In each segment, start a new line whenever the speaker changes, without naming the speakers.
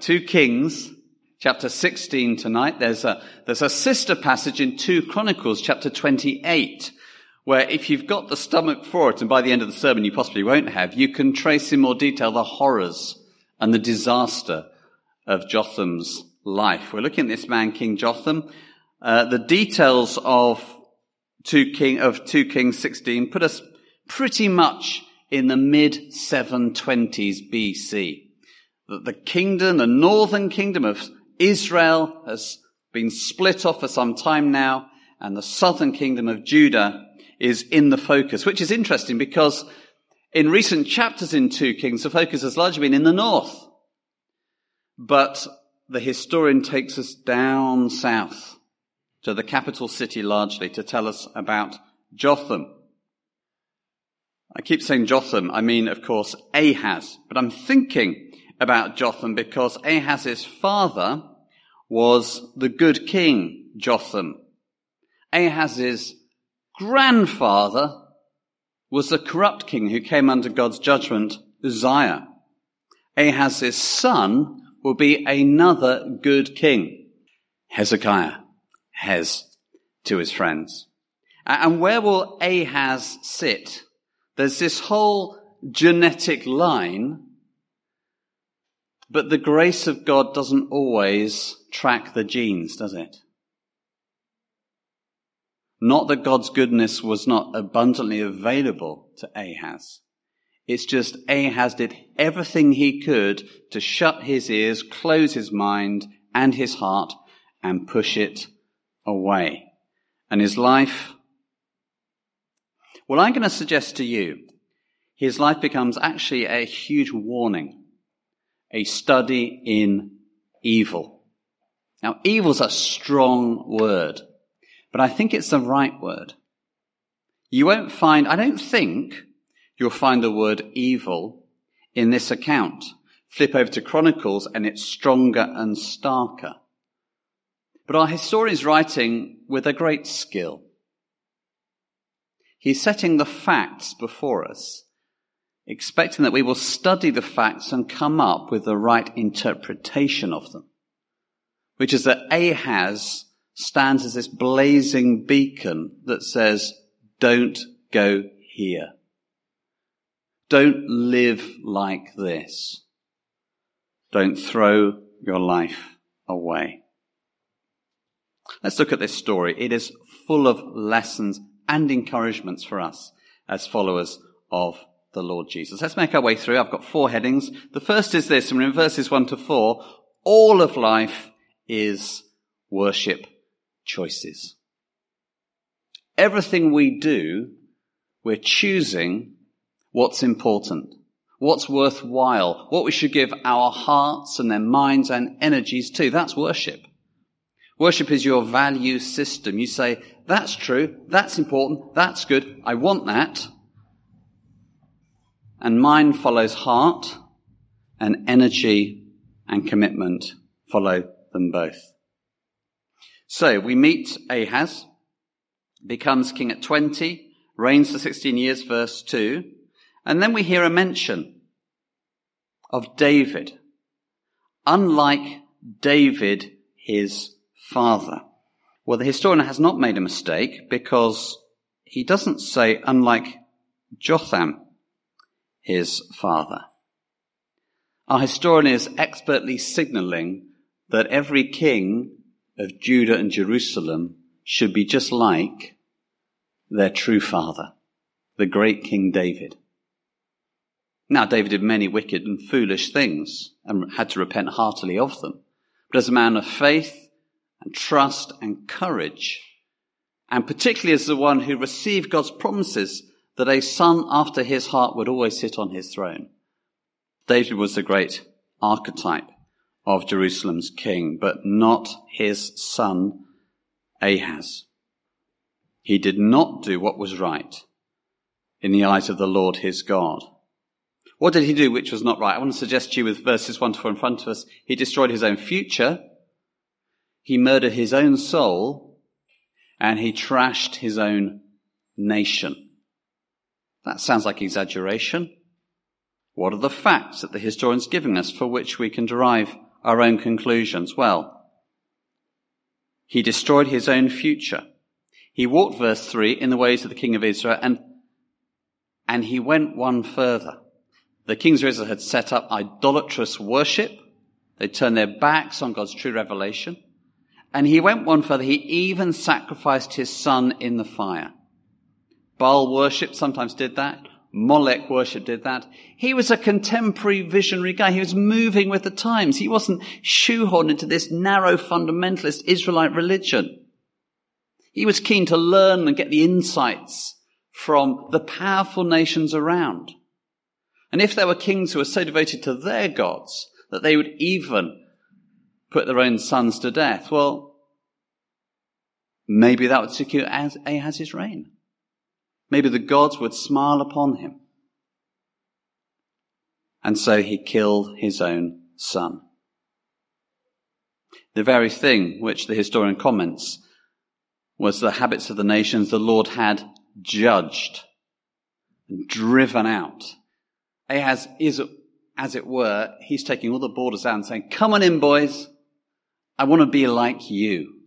2 Kings, chapter 16 tonight. There's a, there's a sister passage in 2 Chronicles, chapter 28, where if you've got the stomach for it, and by the end of the sermon you possibly won't have, you can trace in more detail the horrors and the disaster of Jotham's life. We're looking at this man, King Jotham. Uh, the details of 2 King, of 2 Kings 16 put us pretty much in the mid 720s BC. That the kingdom, the northern kingdom of Israel has been split off for some time now, and the southern kingdom of Judah is in the focus, which is interesting because in recent chapters in 2 Kings, the focus has largely been in the north. But the historian takes us down south to the capital city largely to tell us about Jotham. I keep saying Jotham, I mean, of course, Ahaz, but I'm thinking about Jotham because Ahaz's father was the good king Jotham. Ahaz's grandfather was the corrupt king who came under God's judgment, Uzziah. Ahaz's son will be another good king, Hezekiah, Hez, to his friends. And where will Ahaz sit? There's this whole genetic line, but the grace of God doesn't always track the genes, does it? Not that God's goodness was not abundantly available to Ahaz. It's just Ahaz did everything he could to shut his ears, close his mind and his heart, and push it away. And his life well, I'm going to suggest to you his life becomes actually a huge warning, a study in evil. Now, evil's a strong word, but I think it's the right word. You won't find, I don't think you'll find the word evil in this account. Flip over to Chronicles and it's stronger and starker. But our historian is writing with a great skill. He's setting the facts before us, expecting that we will study the facts and come up with the right interpretation of them. Which is that Ahaz stands as this blazing beacon that says, don't go here. Don't live like this. Don't throw your life away. Let's look at this story. It is full of lessons and encouragements for us as followers of the Lord Jesus. Let's make our way through. I've got four headings. The first is this, and in verses one to four, all of life is worship choices. Everything we do, we're choosing what's important, what's worthwhile, what we should give our hearts and their minds and energies to. That's worship. Worship is your value system. You say, that's true, that's important, that's good, I want that. And mind follows heart, and energy and commitment follow them both. So we meet Ahaz, becomes king at 20, reigns for 16 years, verse 2, and then we hear a mention of David. Unlike David, his father. Well, the historian has not made a mistake because he doesn't say, unlike Jotham, his father. Our historian is expertly signaling that every king of Judah and Jerusalem should be just like their true father, the great King David. Now, David did many wicked and foolish things and had to repent heartily of them. But as a man of faith and trust and courage, and particularly as the one who received God's promises that a son after his heart would always sit on his throne. David was the great archetype of Jerusalem's king, but not his son Ahaz. He did not do what was right in the eyes of the Lord his God. What did he do which was not right? I want to suggest to you with verses 1 to 4 in front of us, he destroyed his own future he murdered his own soul and he trashed his own nation. That sounds like exaggeration. What are the facts that the historian's giving us for which we can derive our own conclusions? Well, he destroyed his own future. He walked, verse 3, in the ways of the king of Israel, and, and he went one further. The kings of Israel had set up idolatrous worship. They turned their backs on God's true revelation. And he went one further. He even sacrificed his son in the fire. Baal worship sometimes did that. Molech worship did that. He was a contemporary visionary guy. He was moving with the times. He wasn't shoehorned into this narrow fundamentalist Israelite religion. He was keen to learn and get the insights from the powerful nations around. And if there were kings who were so devoted to their gods that they would even put their own sons to death, well, maybe that would secure Ahaz's reign. Maybe the gods would smile upon him. And so he killed his own son. The very thing which the historian comments was the habits of the nations the Lord had judged and driven out. Ahaz is, as it were, he's taking all the borders out and saying, come on in, boys. I want to be like you.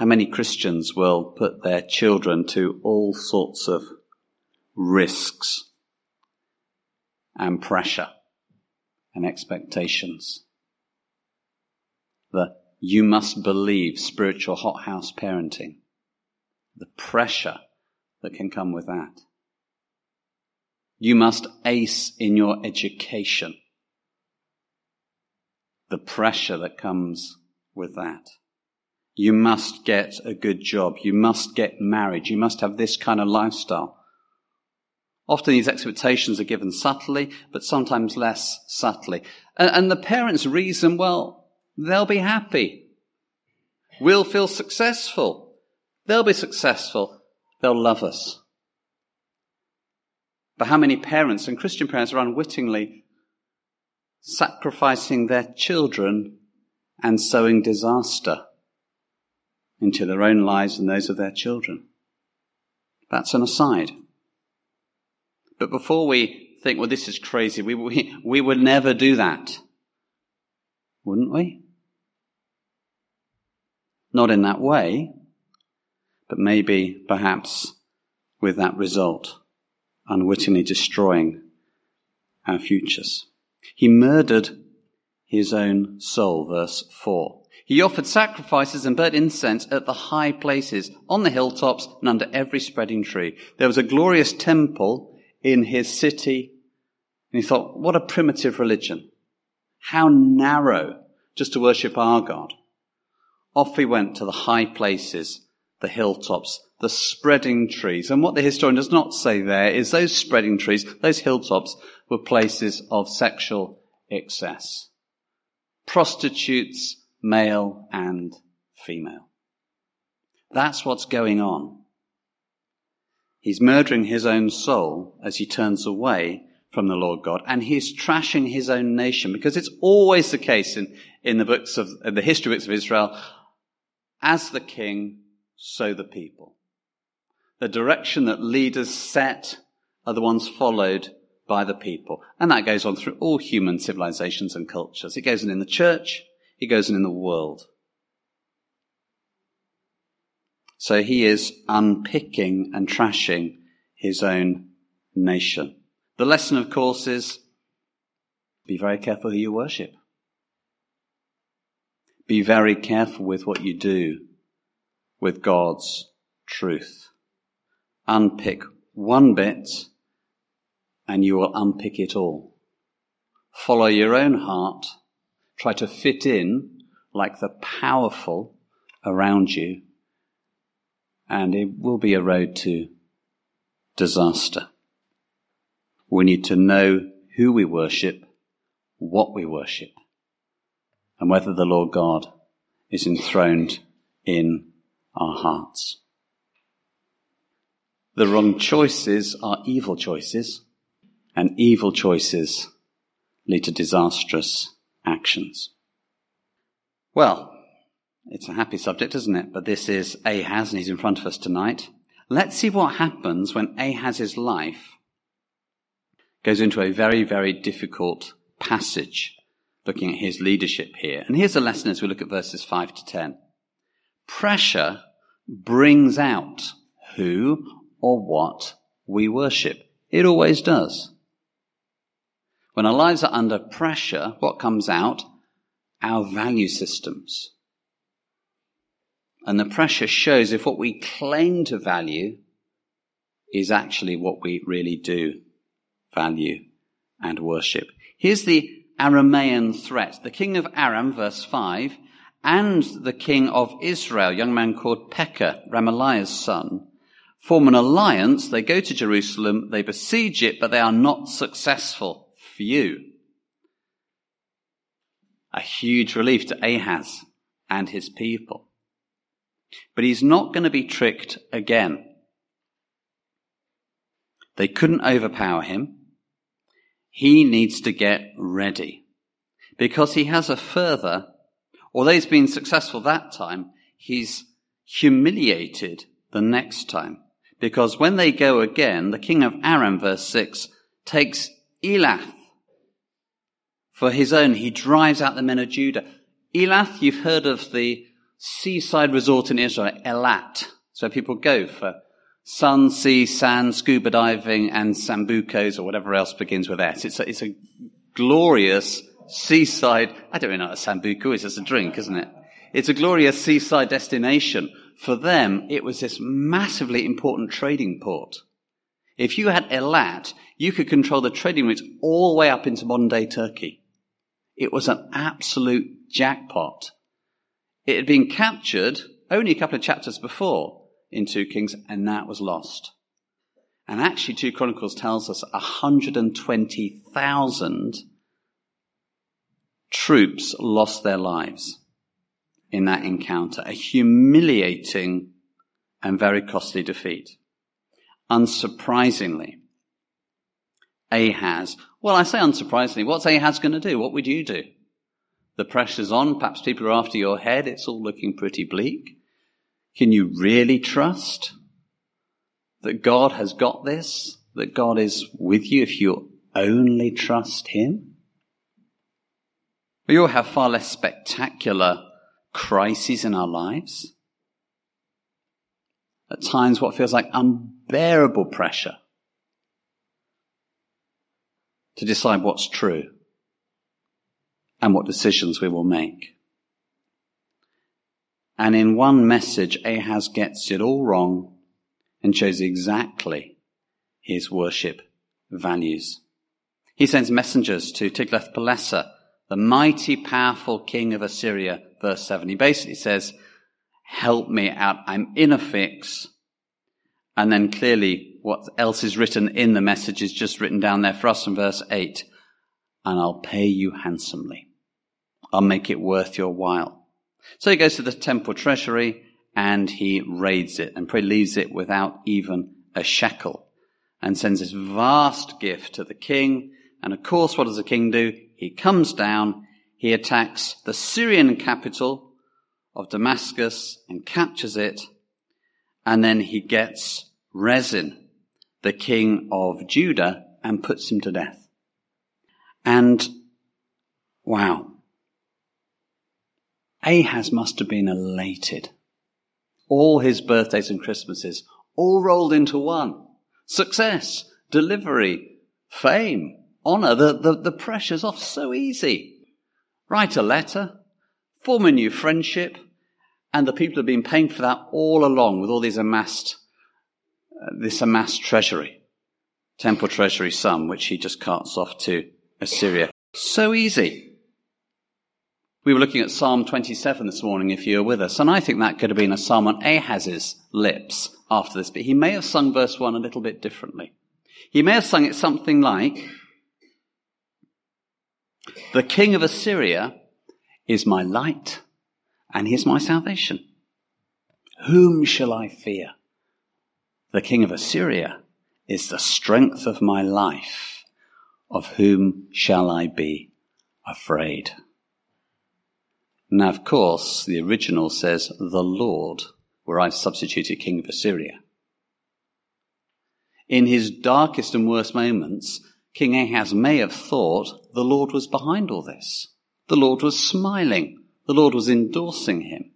How many Christians will put their children to all sorts of risks and pressure and expectations? The you must believe spiritual hothouse parenting. The pressure that can come with that. You must ace in your education. The pressure that comes with that. You must get a good job. You must get married. You must have this kind of lifestyle. Often these expectations are given subtly, but sometimes less subtly. And, and the parents reason, well, they'll be happy. We'll feel successful. They'll be successful. They'll love us. But how many parents and Christian parents are unwittingly sacrificing their children and sowing disaster? Into their own lives and those of their children. That's an aside. But before we think, well, this is crazy, we, we, we would never do that. Wouldn't we? Not in that way, but maybe, perhaps, with that result, unwittingly destroying our futures. He murdered his own soul, verse 4. He offered sacrifices and burnt incense at the high places, on the hilltops, and under every spreading tree. There was a glorious temple in his city. And he thought, what a primitive religion. How narrow just to worship our God. Off he went to the high places, the hilltops, the spreading trees. And what the historian does not say there is those spreading trees, those hilltops were places of sexual excess. Prostitutes male and female. That's what's going on. He's murdering his own soul as he turns away from the Lord God, and he's trashing his own nation because it's always the case in, in the books of in the history books of Israel. As the king, so the people. The direction that leaders set are the ones followed by the people. And that goes on through all human civilizations and cultures. It goes on in the church, he goes in the world. So he is unpicking and trashing his own nation. The lesson, of course, is be very careful who you worship. Be very careful with what you do with God's truth. Unpick one bit and you will unpick it all. Follow your own heart try to fit in like the powerful around you, and it will be a road to disaster. We need to know who we worship, what we worship, and whether the Lord God is enthroned in our hearts. The wrong choices are evil choices, and evil choices lead to disastrous actions. Well, it's a happy subject, isn't it? But this is Ahaz and he's in front of us tonight. Let's see what happens when Ahaz's life goes into a very, very difficult passage, looking at his leadership here. And here's a lesson as we look at verses 5 to 10. Pressure brings out who or what we worship. It always does. When our lives are under pressure, what comes out? Our value systems. And the pressure shows if what we claim to value is actually what we really do value and worship. Here's the Aramean threat. The king of Aram, verse 5, and the king of Israel, young man called Pekah, Remaliah's son, form an alliance. They go to Jerusalem, they besiege it, but they are not successful for you. A huge relief to Ahaz and his people. But he's not going to be tricked again. They couldn't overpower him. He needs to get ready because he has a further, although he's been successful that time, he's humiliated the next time. Because when they go again, the king of Aram, verse 6, takes Elath for his own. He drives out the men of Judah. Elath, you've heard of the seaside resort in Israel, Elat. So people go for sun, sea, sand, scuba diving, and sambucos or whatever else begins with S. It's a, it's a glorious seaside. I don't really know what a sambuco is. It's a drink, isn't it? It's a glorious seaside destination. For them, it was this massively important trading port. If you had Elat, you could control the trading routes all the way up into modern day Turkey. It was an absolute jackpot. It had been captured only a couple of chapters before in 2 Kings, and that was lost. And actually, 2 Chronicles tells us 120,000 troops lost their lives in that encounter. A humiliating and very costly defeat. Unsurprisingly, Ahaz, well, I say unsurprisingly, what's Ahaz going to do? What would you do? The pressure's on, perhaps people are after your head, it's all looking pretty bleak. Can you really trust that God has got this? That God is with you if you only trust Him? We all have far less spectacular crises in our lives. At times, what feels like unbearable pressure to decide what's true and what decisions we will make. And in one message, Ahaz gets it all wrong and shows exactly his worship values. He sends messengers to Tiglath-Pileser, the mighty, powerful king of Assyria, verse 7. He basically says, help me out. I'm in a fix. And then clearly what else is written in the message is just written down there for us in verse 8. And I'll pay you handsomely. I'll make it worth your while. So he goes to the temple treasury and he raids it and leaves it without even a shekel and sends this vast gift to the king. And of course, what does the king do? He comes down, he attacks the Syrian capital of Damascus and captures it. And then he gets Rezin, the king of Judah, and puts him to death. And wow, Ahaz must have been elated. All his birthdays and Christmases, all rolled into one. Success, delivery, fame, honor, the, the, the pressure's off so easy. Write a letter, form a new friendship, and the people have been paying for that all along with all these amassed, Uh, this amassed treasury, temple treasury sum, which he just carts off to Assyria. So easy. We were looking at Psalm 27 this morning, if you were with us, and I think that could have been a psalm on Ahaz's lips after this, but he may have sung verse 1 a little bit differently. He may have sung it something like, The king of Assyria is my light, and he is my salvation. Whom shall I fear? The king of Assyria is the strength of my life. Of whom shall I be afraid? Now, of course, the original says the Lord, where I've substituted king of Assyria. In his darkest and worst moments, King Ahaz may have thought the Lord was behind all this. The Lord was smiling. The Lord was endorsing him.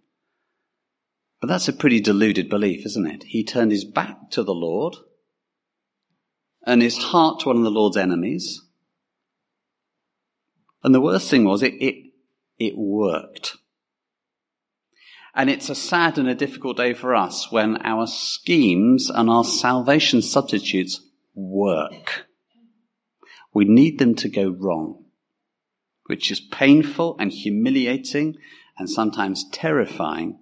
But that's a pretty deluded belief, isn't it? He turned his back to the Lord and his heart to one of the Lord's enemies. And the worst thing was it, it, it worked. And it's a sad and a difficult day for us when our schemes and our salvation substitutes work. We need them to go wrong, which is painful and humiliating and sometimes terrifying.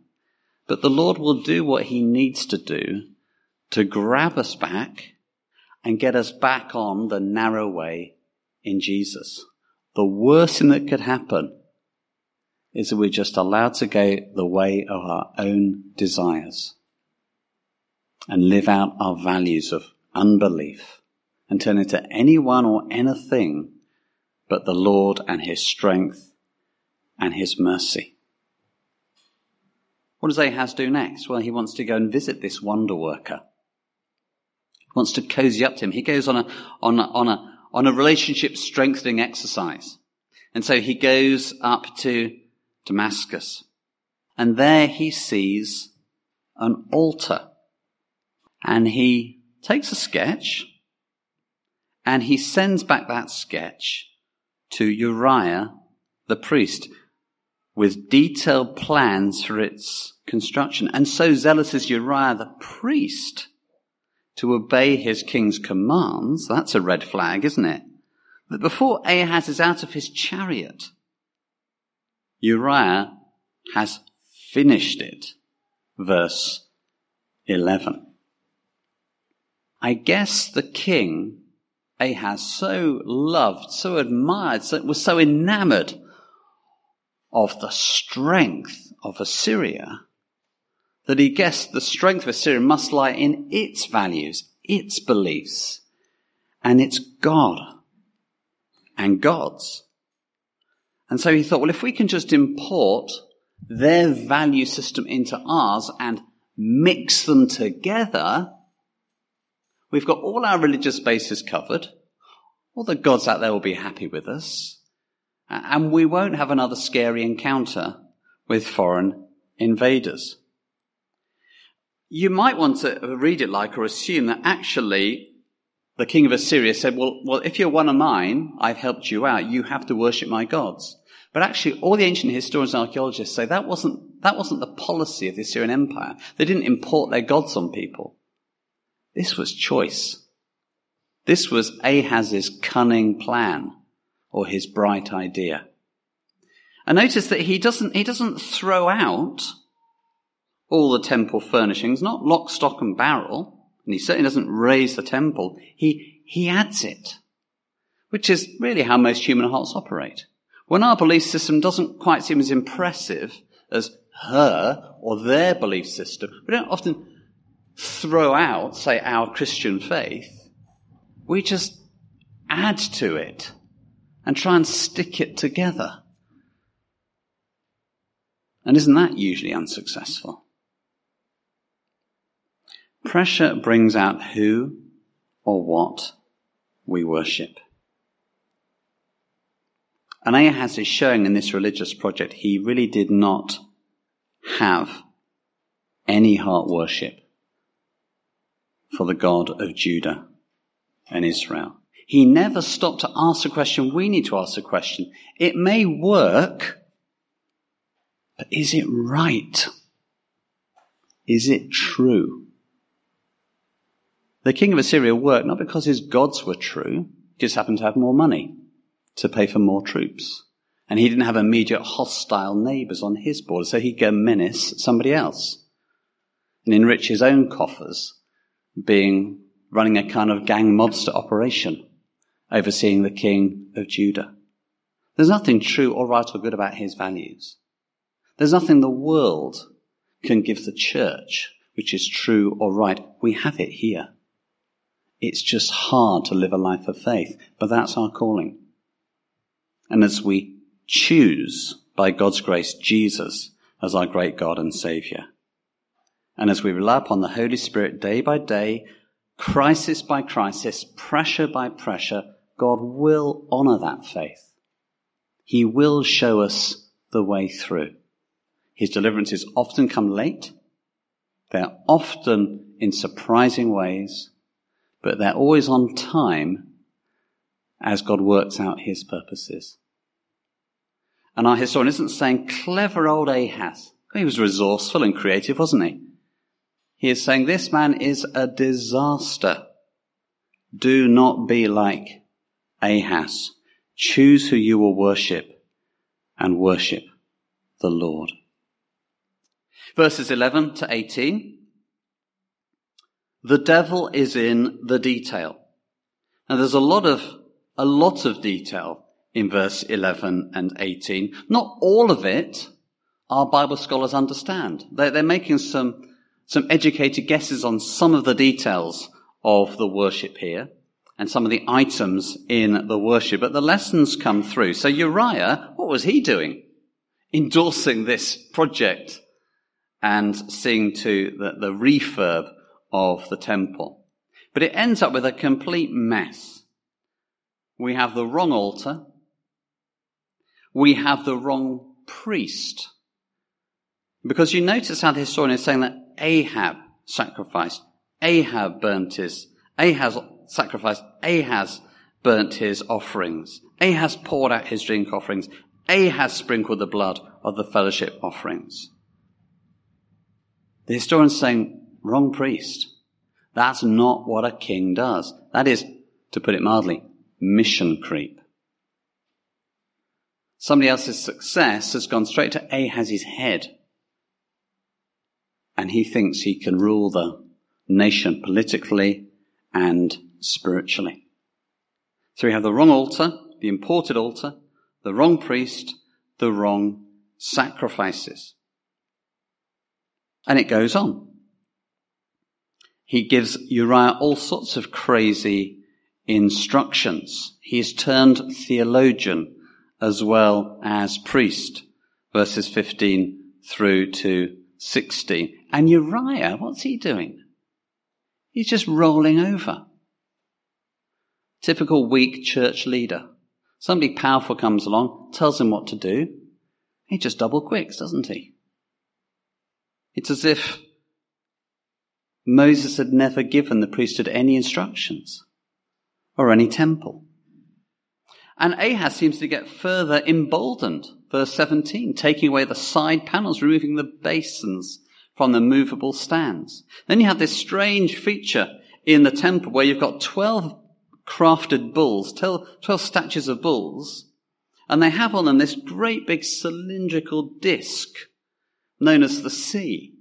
But the Lord will do what he needs to do to grab us back and get us back on the narrow way in Jesus. The worst thing that could happen is that we're just allowed to go the way of our own desires and live out our values of unbelief and turn into anyone or anything but the Lord and His strength and His mercy. What does Ahaz do next? Well, he wants to go and visit this wonder worker. He wants to cozy up to him. He goes on a, on a, on a, on a relationship strengthening exercise. And so he goes up to Damascus. And there he sees an altar. And he takes a sketch and he sends back that sketch to Uriah the priest with detailed plans for its construction. And so zealous is Uriah the priest to obey his king's commands. That's a red flag, isn't it? That before Ahaz is out of his chariot, Uriah has finished it. Verse 11. I guess the king, Ahaz, so loved, so admired, so, was so enamored of the strength of Assyria that he guessed the strength of Assyria must lie in its values, its beliefs, and its God and gods. And so he thought, well, if we can just import their value system into ours and mix them together, we've got all our religious bases covered. All the gods out there will be happy with us. And we won't have another scary encounter with foreign invaders. You might want to read it like or assume that actually the king of Assyria said, well, well, if you're one of mine, I've helped you out. You have to worship my gods. But actually, all the ancient historians and archaeologists say that wasn't, that wasn't the policy of the Assyrian Empire. They didn't import their gods on people. This was choice. This was Ahaz's cunning plan or his bright idea. And notice that he doesn't, he doesn't throw out all the temple furnishings, not lock, stock and barrel. And he certainly doesn't raise the temple. He, he adds it, which is really how most human hearts operate. When our belief system doesn't quite seem as impressive as her or their belief system, we don't often throw out, say, our Christian faith. We just add to it and try and stick it together. And isn't that usually unsuccessful? Pressure brings out who or what we worship. And Ahaz is showing in this religious project he really did not have any heart worship for the God of Judah and Israel. He never stopped to ask the question we need to ask the question. It may work, but is it right? Is it true? The king of Assyria worked not because his gods were true, he just happened to have more money to pay for more troops. And he didn't have immediate hostile neighbors on his border, so he'd go menace somebody else and enrich his own coffers, being running a kind of gang mobster operation, overseeing the king of Judah. There's nothing true or right or good about his values. There's nothing the world can give the church which is true or right. We have it here. It's just hard to live a life of faith, but that's our calling. And as we choose, by God's grace, Jesus as our great God and Savior, and as we rely upon the Holy Spirit day by day, crisis by crisis, pressure by pressure, God will honor that faith. He will show us the way through. His deliverances often come late. They're often in surprising ways, but they're always on time as God works out his purposes. And our historian isn't saying clever old Ahaz. He was resourceful and creative, wasn't he? He is saying this man is a disaster. Do not be like Ahaz. Choose who you will worship and worship the Lord. Verses 11 to 18. The devil is in the detail. And there's a lot of, a lot of detail in verse 11 and 18. Not all of it our Bible scholars understand. They're, they're making some, some educated guesses on some of the details of the worship here and some of the items in the worship, but the lessons come through. So Uriah, what was he doing? Endorsing this project and seeing to the, the refurb of the temple. But it ends up with a complete mess. We have the wrong altar. We have the wrong priest. Because you notice how the historian is saying that Ahab sacrificed, Ahab burnt his, Ahaz sacrificed, Ahaz burnt his offerings, Ahaz poured out his drink offerings, Ahaz sprinkled the blood of the fellowship offerings. The historian's saying, wrong priest. That's not what a king does. That is, to put it mildly, mission creep. Somebody else's success has gone straight to Ahaz's head and he thinks he can rule the nation politically and spiritually. So we have the wrong altar, the imported altar, the wrong priest, the wrong sacrifices. And it goes on. He gives Uriah all sorts of crazy instructions. He is turned theologian as well as priest. Verses 15 through to 16. And Uriah, what's he doing? He's just rolling over. Typical weak church leader. Somebody powerful comes along, tells him what to do. He just double quicks, doesn't he? It's as if Moses had never given the priesthood any instructions or any temple. And Ahaz seems to get further emboldened. Verse 17, taking away the side panels, removing the basins from the movable stands. Then you have this strange feature in the temple where you've got 12 crafted bulls, 12, 12 statues of bulls, and they have on them this great big cylindrical disc known as the sea.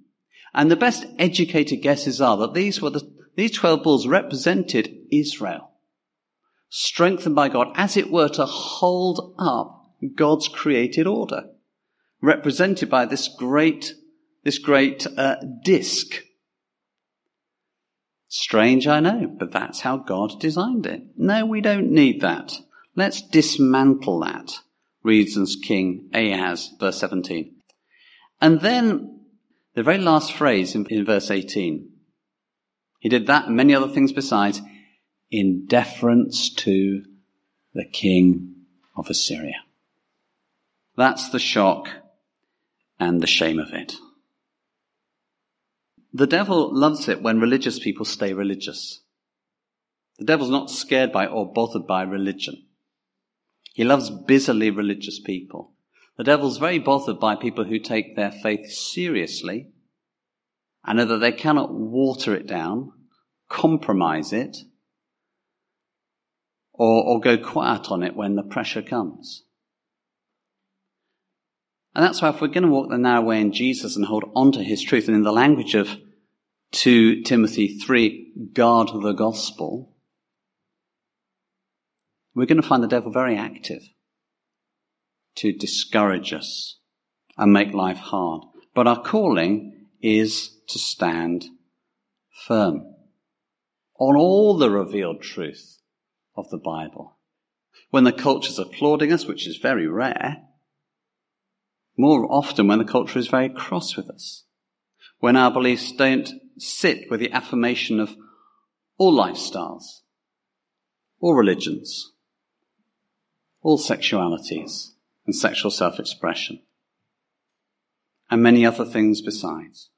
And the best educated guesses are that these were the, these 12 bulls represented Israel strengthened by God, as it were, to hold up God's created order, represented by this great, this great uh, disc. Strange, I know, but that's how God designed it. No, we don't need that. Let's dismantle that, reasons King Ahaz, verse 17. And then the very last phrase in, in verse 18. He did that and many other things besides in deference to the king of Assyria. That's the shock and the shame of it. The devil loves it when religious people stay religious. The devil's not scared by or bothered by religion. He loves busily religious people. The devil's very bothered by people who take their faith seriously and know that they cannot water it down, compromise it, or, or go quiet on it when the pressure comes. And that's why if we're going to walk the narrow way in Jesus and hold on to his truth, and in the language of 2 Timothy 3, guard the gospel, we're going to find the devil very active to discourage us and make life hard. But our calling is to stand firm on all the revealed truth of the Bible. When the culture's applauding us, which is very rare, more often when the culture is very cross with us. When our beliefs don't sit with the affirmation of all lifestyles, all religions, all sexualities and sexual self-expression, and many other things besides.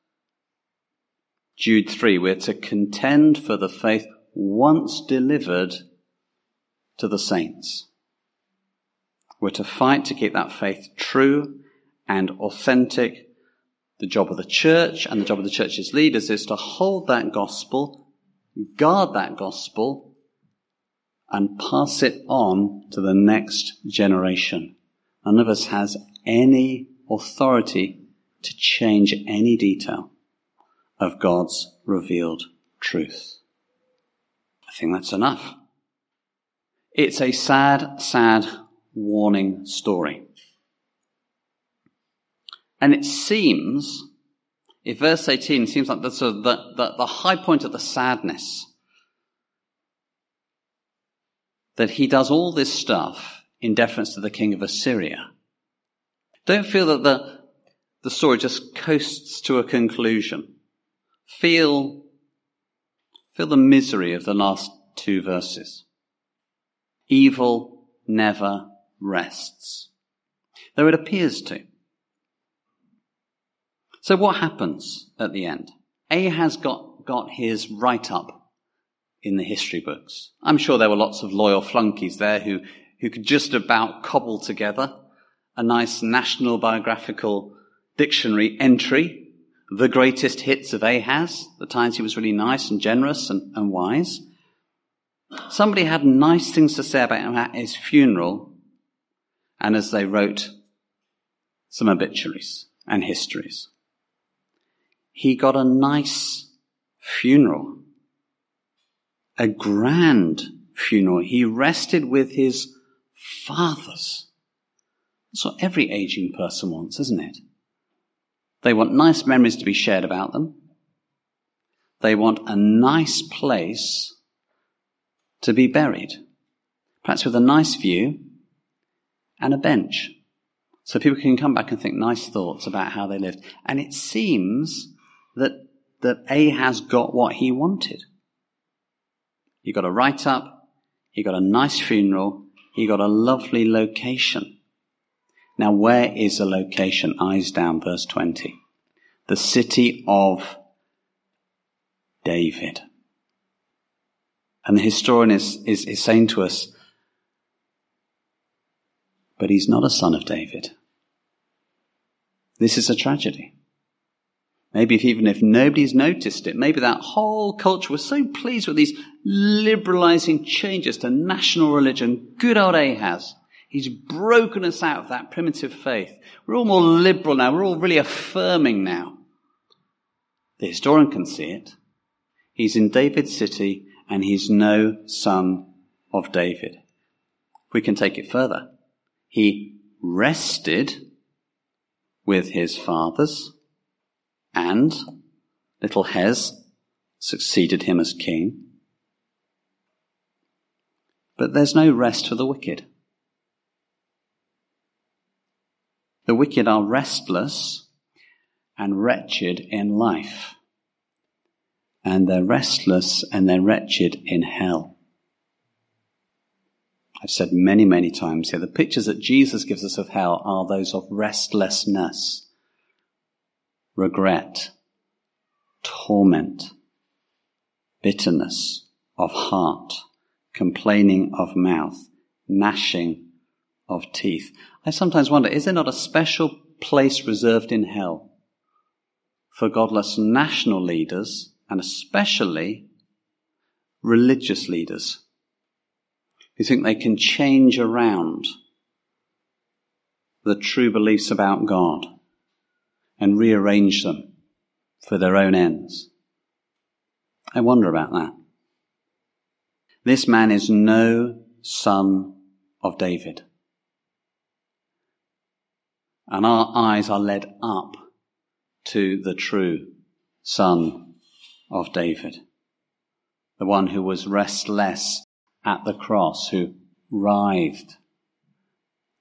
Jude 3, we're to contend for the faith once delivered to the saints. We're to fight to keep that faith true and authentic. The job of the church and the job of the church's leaders is to hold that gospel, guard that gospel, and pass it on to the next generation. None of us has any authority to change any detail of God's revealed truth. I think that's enough. It's a sad, sad warning story. And it seems, if verse 18 seems like the, sort of the, the, the high point of the sadness, that he does all this stuff in deference to the king of Assyria. Don't feel that the, the story just coasts to a conclusion. Feel, feel the misery of the last two verses. Evil never rests. Though it appears to. So what happens at the end? Ahaz got, got his write up in the history books. I'm sure there were lots of loyal flunkies there who, who could just about cobble together a nice national biographical dictionary entry, the greatest hits of Ahaz, the times he was really nice and generous and, and wise. Somebody had nice things to say about him at his funeral, and as they wrote some obituaries and histories. He got a nice funeral, a grand funeral. He rested with his fathers. That's what every aging person wants, isn't it? They want nice memories to be shared about them. They want a nice place to be buried, perhaps with a nice view and a bench. So people can come back and think nice thoughts about how they lived. And it seems that, that Ahaz got what he wanted. He got a write up, he got a nice funeral, he got a lovely location. Now where is the location? Eyes down, verse 20. The city of David. And the historian is, is, is saying to us, but he's not a son of David. This is a tragedy. Maybe if even if nobody's noticed it, maybe that whole culture was so pleased with these liberalizing changes to national religion. Good old Ahaz. He's broken us out of that primitive faith. We're all more liberal now. We're all really affirming now. The historian can see it. He's in David's city and he's no son of David. We can take it further. He rested with his fathers and little Hez succeeded him as king. But there's no rest for the wicked. The wicked are restless and wretched in life. And they're restless and they're wretched in hell. I've said many, many times here, the pictures that Jesus gives us of hell are those of restlessness, regret, torment, bitterness of heart, complaining of mouth, gnashing of teeth. I sometimes wonder, is there not a special place reserved in hell for godless national leaders and especially religious leaders? who think they can change around the true beliefs about God and rearrange them for their own ends. I wonder about that. This man is no son of David. And our eyes are led up to the true son of David. The one who was restless at the cross who writhed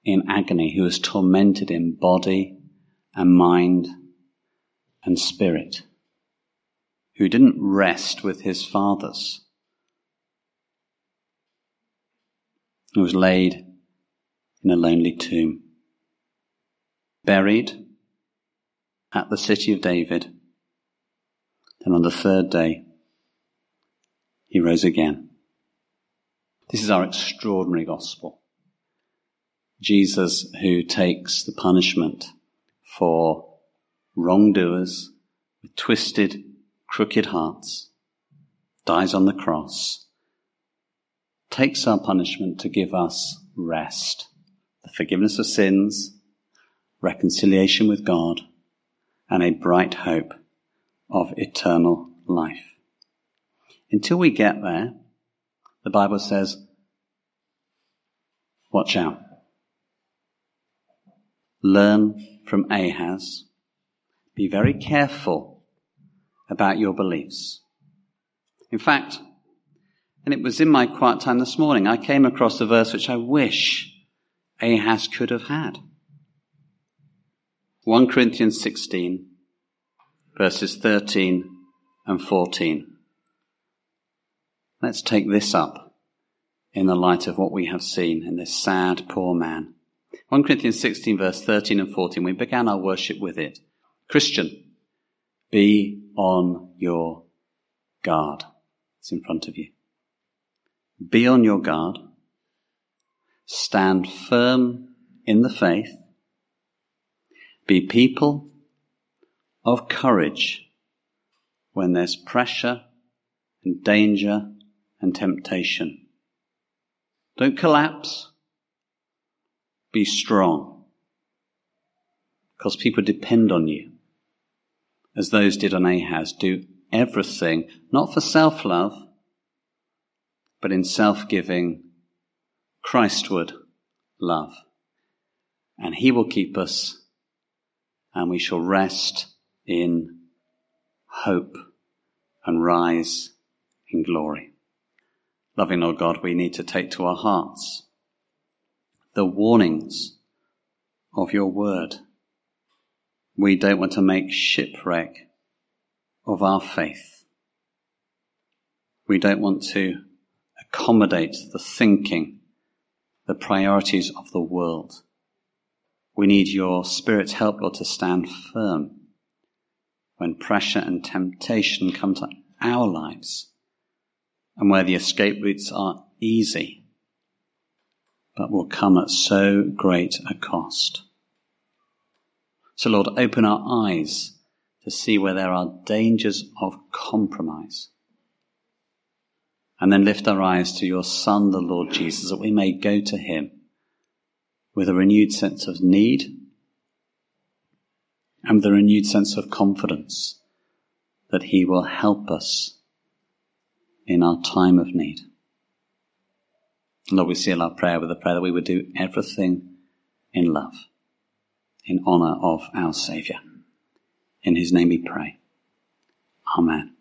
in agony, who was tormented in body and mind and spirit, who didn't rest with his fathers, who was laid in a lonely tomb. Buried at the city of David. And on the third day, he rose again. This is our extraordinary gospel. Jesus who takes the punishment for wrongdoers with twisted, crooked hearts, dies on the cross, takes our punishment to give us rest, the forgiveness of sins, reconciliation with God, and a bright hope of eternal life. Until we get there, the Bible says, watch out. Learn from Ahaz. Be very careful about your beliefs. In fact, and it was in my quiet time this morning, I came across a verse which I wish Ahaz could have had. 1 Corinthians 16, verses 13 and 14. Let's take this up in the light of what we have seen in this sad, poor man. 1 Corinthians 16, verse 13 and 14. We began our worship with it. Christian, be on your guard. It's in front of you. Be on your guard. Stand firm in the faith be people of courage when there's pressure and danger and temptation. Don't collapse. Be strong. Because people depend on you. As those did on Ahaz. Do everything, not for self-love, but in self-giving, Christward love. And he will keep us and we shall rest in hope and rise in glory. Loving Lord God, we need to take to our hearts the warnings of your word. We don't want to make shipwreck of our faith. We don't want to accommodate the thinking, the priorities of the world. We need your Spirit's help, Lord, to stand firm when pressure and temptation come to our lives and where the escape routes are easy, but will come at so great a cost. So, Lord, open our eyes to see where there are dangers of compromise. And then lift our eyes to your Son, the Lord Jesus, that we may go to him with a renewed sense of need and with a renewed sense of confidence that He will help us in our time of need. Lord, we seal our prayer with the prayer that we would do everything in love, in honour of our Saviour. In His name we pray. Amen.